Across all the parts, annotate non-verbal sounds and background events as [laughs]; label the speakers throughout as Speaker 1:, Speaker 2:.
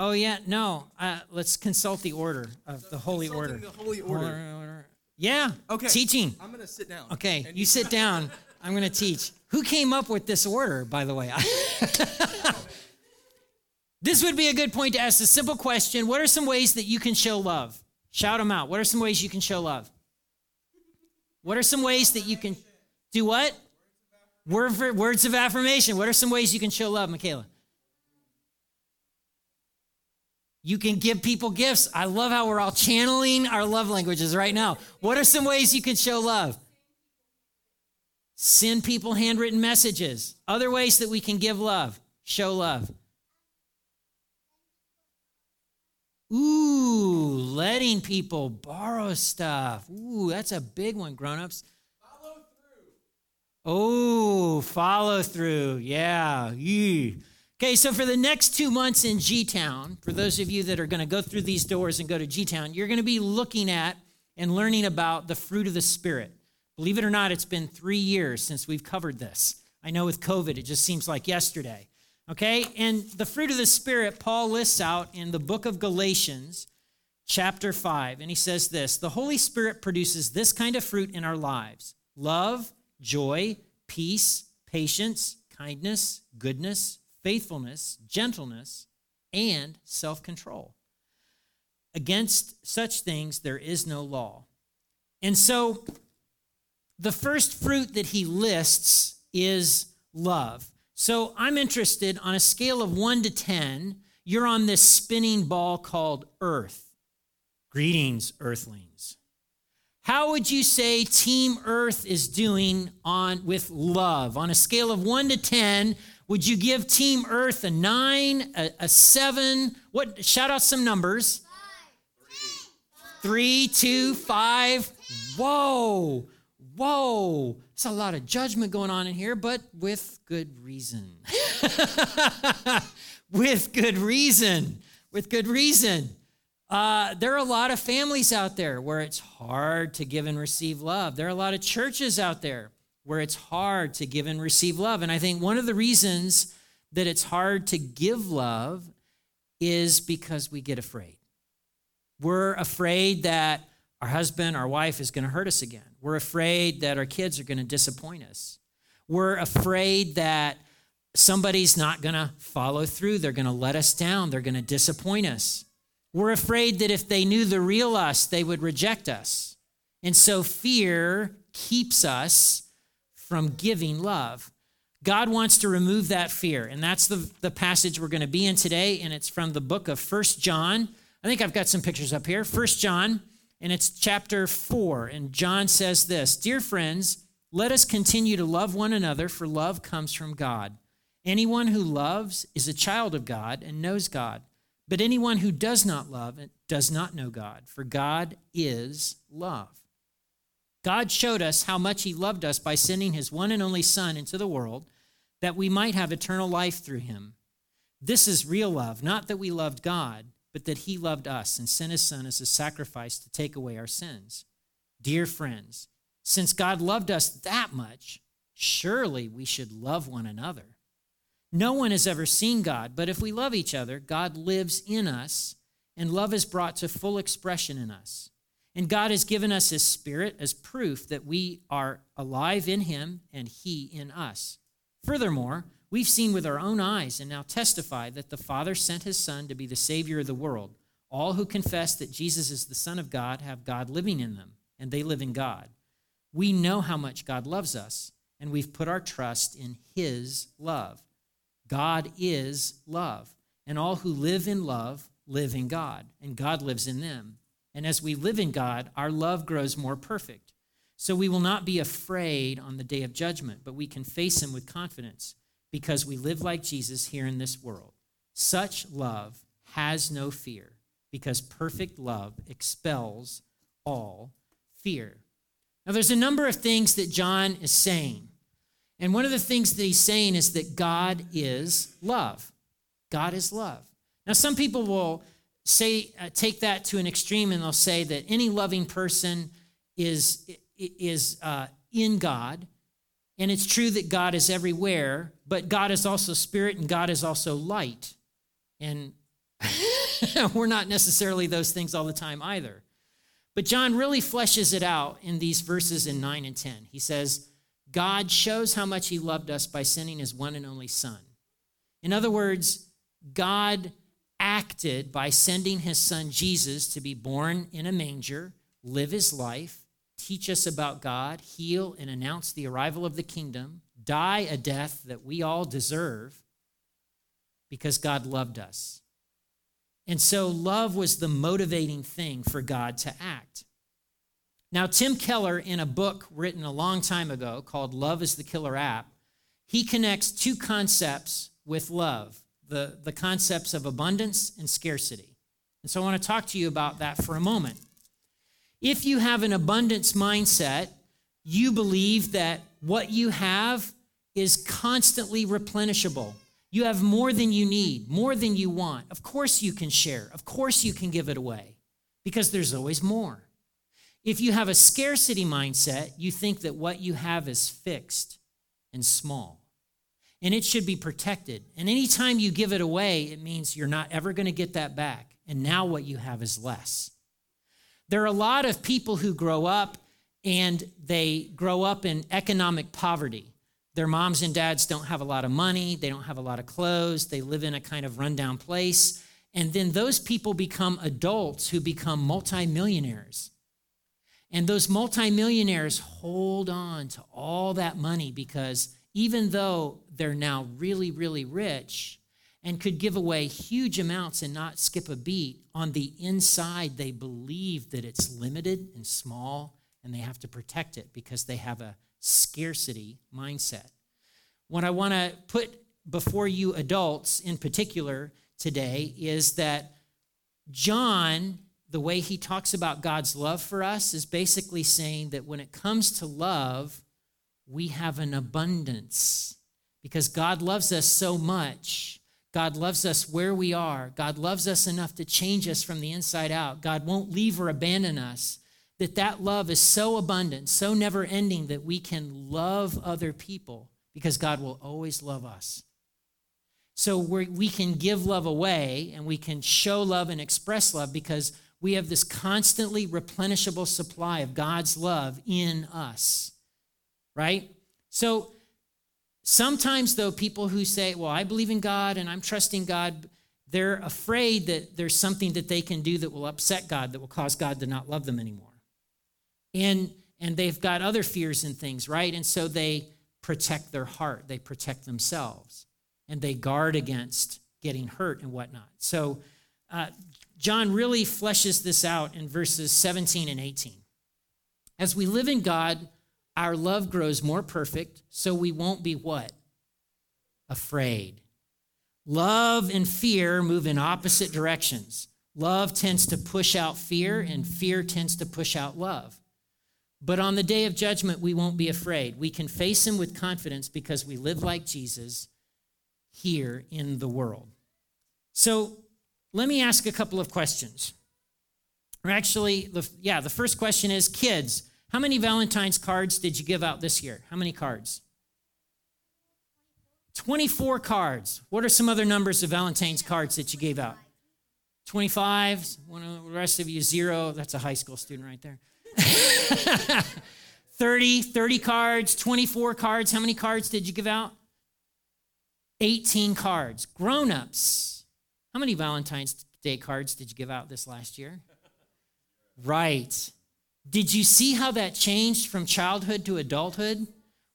Speaker 1: Oh yeah, no. Uh, let's consult the order of
Speaker 2: the holy
Speaker 1: order.
Speaker 2: The holy order.
Speaker 1: Yeah. Okay. Teaching.
Speaker 2: I'm gonna sit down.
Speaker 1: Okay, you sit [laughs] down. I'm gonna teach. Who came up with this order, by the way? [laughs] this would be a good point to ask a simple question: What are some ways that you can show love? Shout them out. What are some ways you can show love? What are some ways that you can do what? Words of affirmation. What are some ways you can show love, Michaela? You can give people gifts. I love how we're all channeling our love languages right now. What are some ways you can show love? Send people handwritten messages. Other ways that we can give love, show love. Ooh, letting people borrow stuff. Ooh, that's a big one, grown-ups. Follow through. Oh, follow through. Yeah. Okay, so for the next two months in G Town, for those of you that are going to go through these doors and go to G Town, you're going to be looking at and learning about the fruit of the Spirit. Believe it or not, it's been three years since we've covered this. I know with COVID, it just seems like yesterday. Okay, and the fruit of the Spirit, Paul lists out in the book of Galatians, chapter 5, and he says this The Holy Spirit produces this kind of fruit in our lives love, joy, peace, patience, kindness, goodness faithfulness, gentleness, and self control. Against such things there is no law. And so the first fruit that he lists is love. So I'm interested on a scale of one to 10, you're on this spinning ball called Earth. Greetings, Earthlings. How would you say Team Earth is doing on with love? On a scale of 1 to 10, would you give Team Earth a nine, a, a seven? What? Shout out some numbers. two, five. Whoa, whoa. It's a lot of judgment going on in here, but with good reason. [laughs] with good reason. With good reason. Uh, there are a lot of families out there where it's hard to give and receive love. There are a lot of churches out there where it's hard to give and receive love. And I think one of the reasons that it's hard to give love is because we get afraid. We're afraid that our husband, our wife is going to hurt us again. We're afraid that our kids are going to disappoint us. We're afraid that somebody's not going to follow through. They're going to let us down. They're going to disappoint us. We're afraid that if they knew the real us, they would reject us. And so fear keeps us from giving love. God wants to remove that fear. And that's the, the passage we're going to be in today. And it's from the book of First John. I think I've got some pictures up here. First John, and it's chapter 4. And John says this Dear friends, let us continue to love one another, for love comes from God. Anyone who loves is a child of God and knows God. But anyone who does not love does not know God, for God is love. God showed us how much He loved us by sending His one and only Son into the world that we might have eternal life through Him. This is real love, not that we loved God, but that He loved us and sent His Son as a sacrifice to take away our sins. Dear friends, since God loved us that much, surely we should love one another. No one has ever seen God, but if we love each other, God lives in us, and love is brought to full expression in us. And God has given us His Spirit as proof that we are alive in Him and He in us. Furthermore, we've seen with our own eyes and now testify that the Father sent His Son to be the Savior of the world. All who confess that Jesus is the Son of God have God living in them, and they live in God. We know how much God loves us, and we've put our trust in His love. God is love, and all who live in love live in God, and God lives in them and as we live in God, our love grows more perfect. So we will not be afraid on the day of judgment, but we can face Him with confidence because we live like Jesus here in this world. Such love has no fear because perfect love expels all fear. Now, there's a number of things that John is saying. And one of the things that he's saying is that God is love. God is love. Now, some people will say uh, take that to an extreme and they'll say that any loving person is is uh, in god and it's true that god is everywhere but god is also spirit and god is also light and [laughs] we're not necessarily those things all the time either but john really fleshes it out in these verses in 9 and 10 he says god shows how much he loved us by sending his one and only son in other words god acted by sending his son Jesus to be born in a manger, live his life, teach us about God, heal and announce the arrival of the kingdom, die a death that we all deserve because God loved us. And so love was the motivating thing for God to act. Now, Tim Keller, in a book written a long time ago called Love is the Killer App, he connects two concepts with love the, the concepts of abundance and scarcity. And so I want to talk to you about that for a moment. If you have an abundance mindset, you believe that what you have is constantly replenishable. You have more than you need, more than you want. Of course, you can share. Of course, you can give it away because there's always more. If you have a scarcity mindset, you think that what you have is fixed and small and it should be protected. And anytime you give it away, it means you're not ever going to get that back. And now what you have is less. There are a lot of people who grow up and they grow up in economic poverty. Their moms and dads don't have a lot of money, they don't have a lot of clothes, they live in a kind of rundown place. And then those people become adults who become multimillionaires. And those multimillionaires hold on to all that money because even though they're now really, really rich and could give away huge amounts and not skip a beat, on the inside, they believe that it's limited and small and they have to protect it because they have a scarcity mindset. What I want to put before you adults in particular today is that John, the way he talks about God's love for us, is basically saying that when it comes to love, we have an abundance because God loves us so much. God loves us where we are. God loves us enough to change us from the inside out. God won't leave or abandon us. That that love is so abundant, so never ending that we can love other people because God will always love us. So we can give love away and we can show love and express love because we have this constantly replenishable supply of God's love in us right? So sometimes, though, people who say, Well, I believe in God and I'm trusting God, they're afraid that there's something that they can do that will upset God, that will cause God to not love them anymore. And and they've got other fears and things, right? And so they protect their heart, they protect themselves, and they guard against getting hurt and whatnot. So uh, John really fleshes this out in verses 17 and 18. As we live in God, our love grows more perfect, so we won't be what? Afraid. Love and fear move in opposite directions. Love tends to push out fear, and fear tends to push out love. But on the day of judgment, we won't be afraid. We can face him with confidence because we live like Jesus here in the world. So let me ask a couple of questions. Or actually, the, yeah, the first question is kids, how many Valentine's cards did you give out this year? How many cards? 24 cards. What are some other numbers of Valentine's cards that you gave out? 25. One of the rest of you, zero. That's a high school student right there. [laughs] 30, 30 cards, 24 cards. How many cards did you give out? 18 cards. Grown ups. How many Valentine's Day cards did you give out this last year? Right. Did you see how that changed from childhood to adulthood?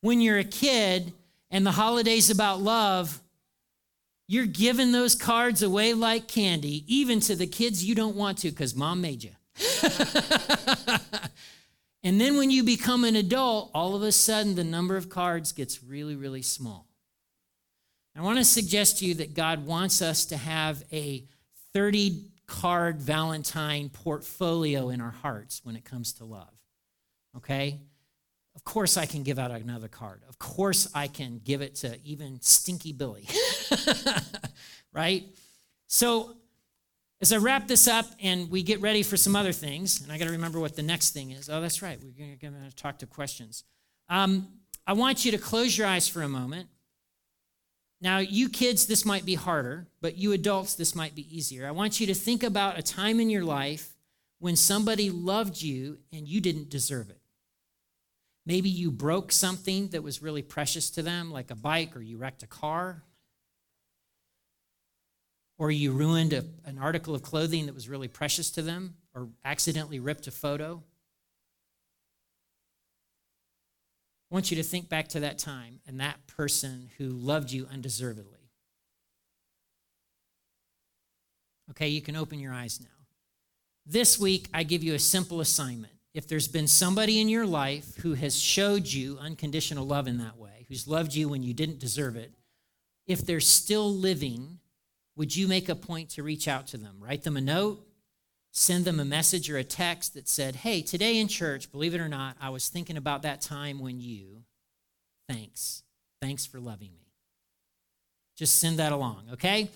Speaker 1: When you're a kid and the holidays about love, you're giving those cards away like candy, even to the kids you don't want to because mom made you. [laughs] and then when you become an adult, all of a sudden the number of cards gets really, really small. I want to suggest to you that God wants us to have a 30 card Valentine portfolio in our hearts when it comes to love. Okay? Of course, I can give out another card. Of course, I can give it to even Stinky Billy. [laughs] right? So, as I wrap this up and we get ready for some other things, and I got to remember what the next thing is. Oh, that's right. We're going to talk to questions. Um, I want you to close your eyes for a moment. Now, you kids, this might be harder, but you adults, this might be easier. I want you to think about a time in your life when somebody loved you and you didn't deserve it. Maybe you broke something that was really precious to them, like a bike, or you wrecked a car, or you ruined a, an article of clothing that was really precious to them, or accidentally ripped a photo. I want you to think back to that time and that person who loved you undeservedly. Okay, you can open your eyes now. This week, I give you a simple assignment. If there's been somebody in your life who has showed you unconditional love in that way, who's loved you when you didn't deserve it, if they're still living, would you make a point to reach out to them? Write them a note, send them a message or a text that said, Hey, today in church, believe it or not, I was thinking about that time when you, thanks, thanks for loving me. Just send that along, okay?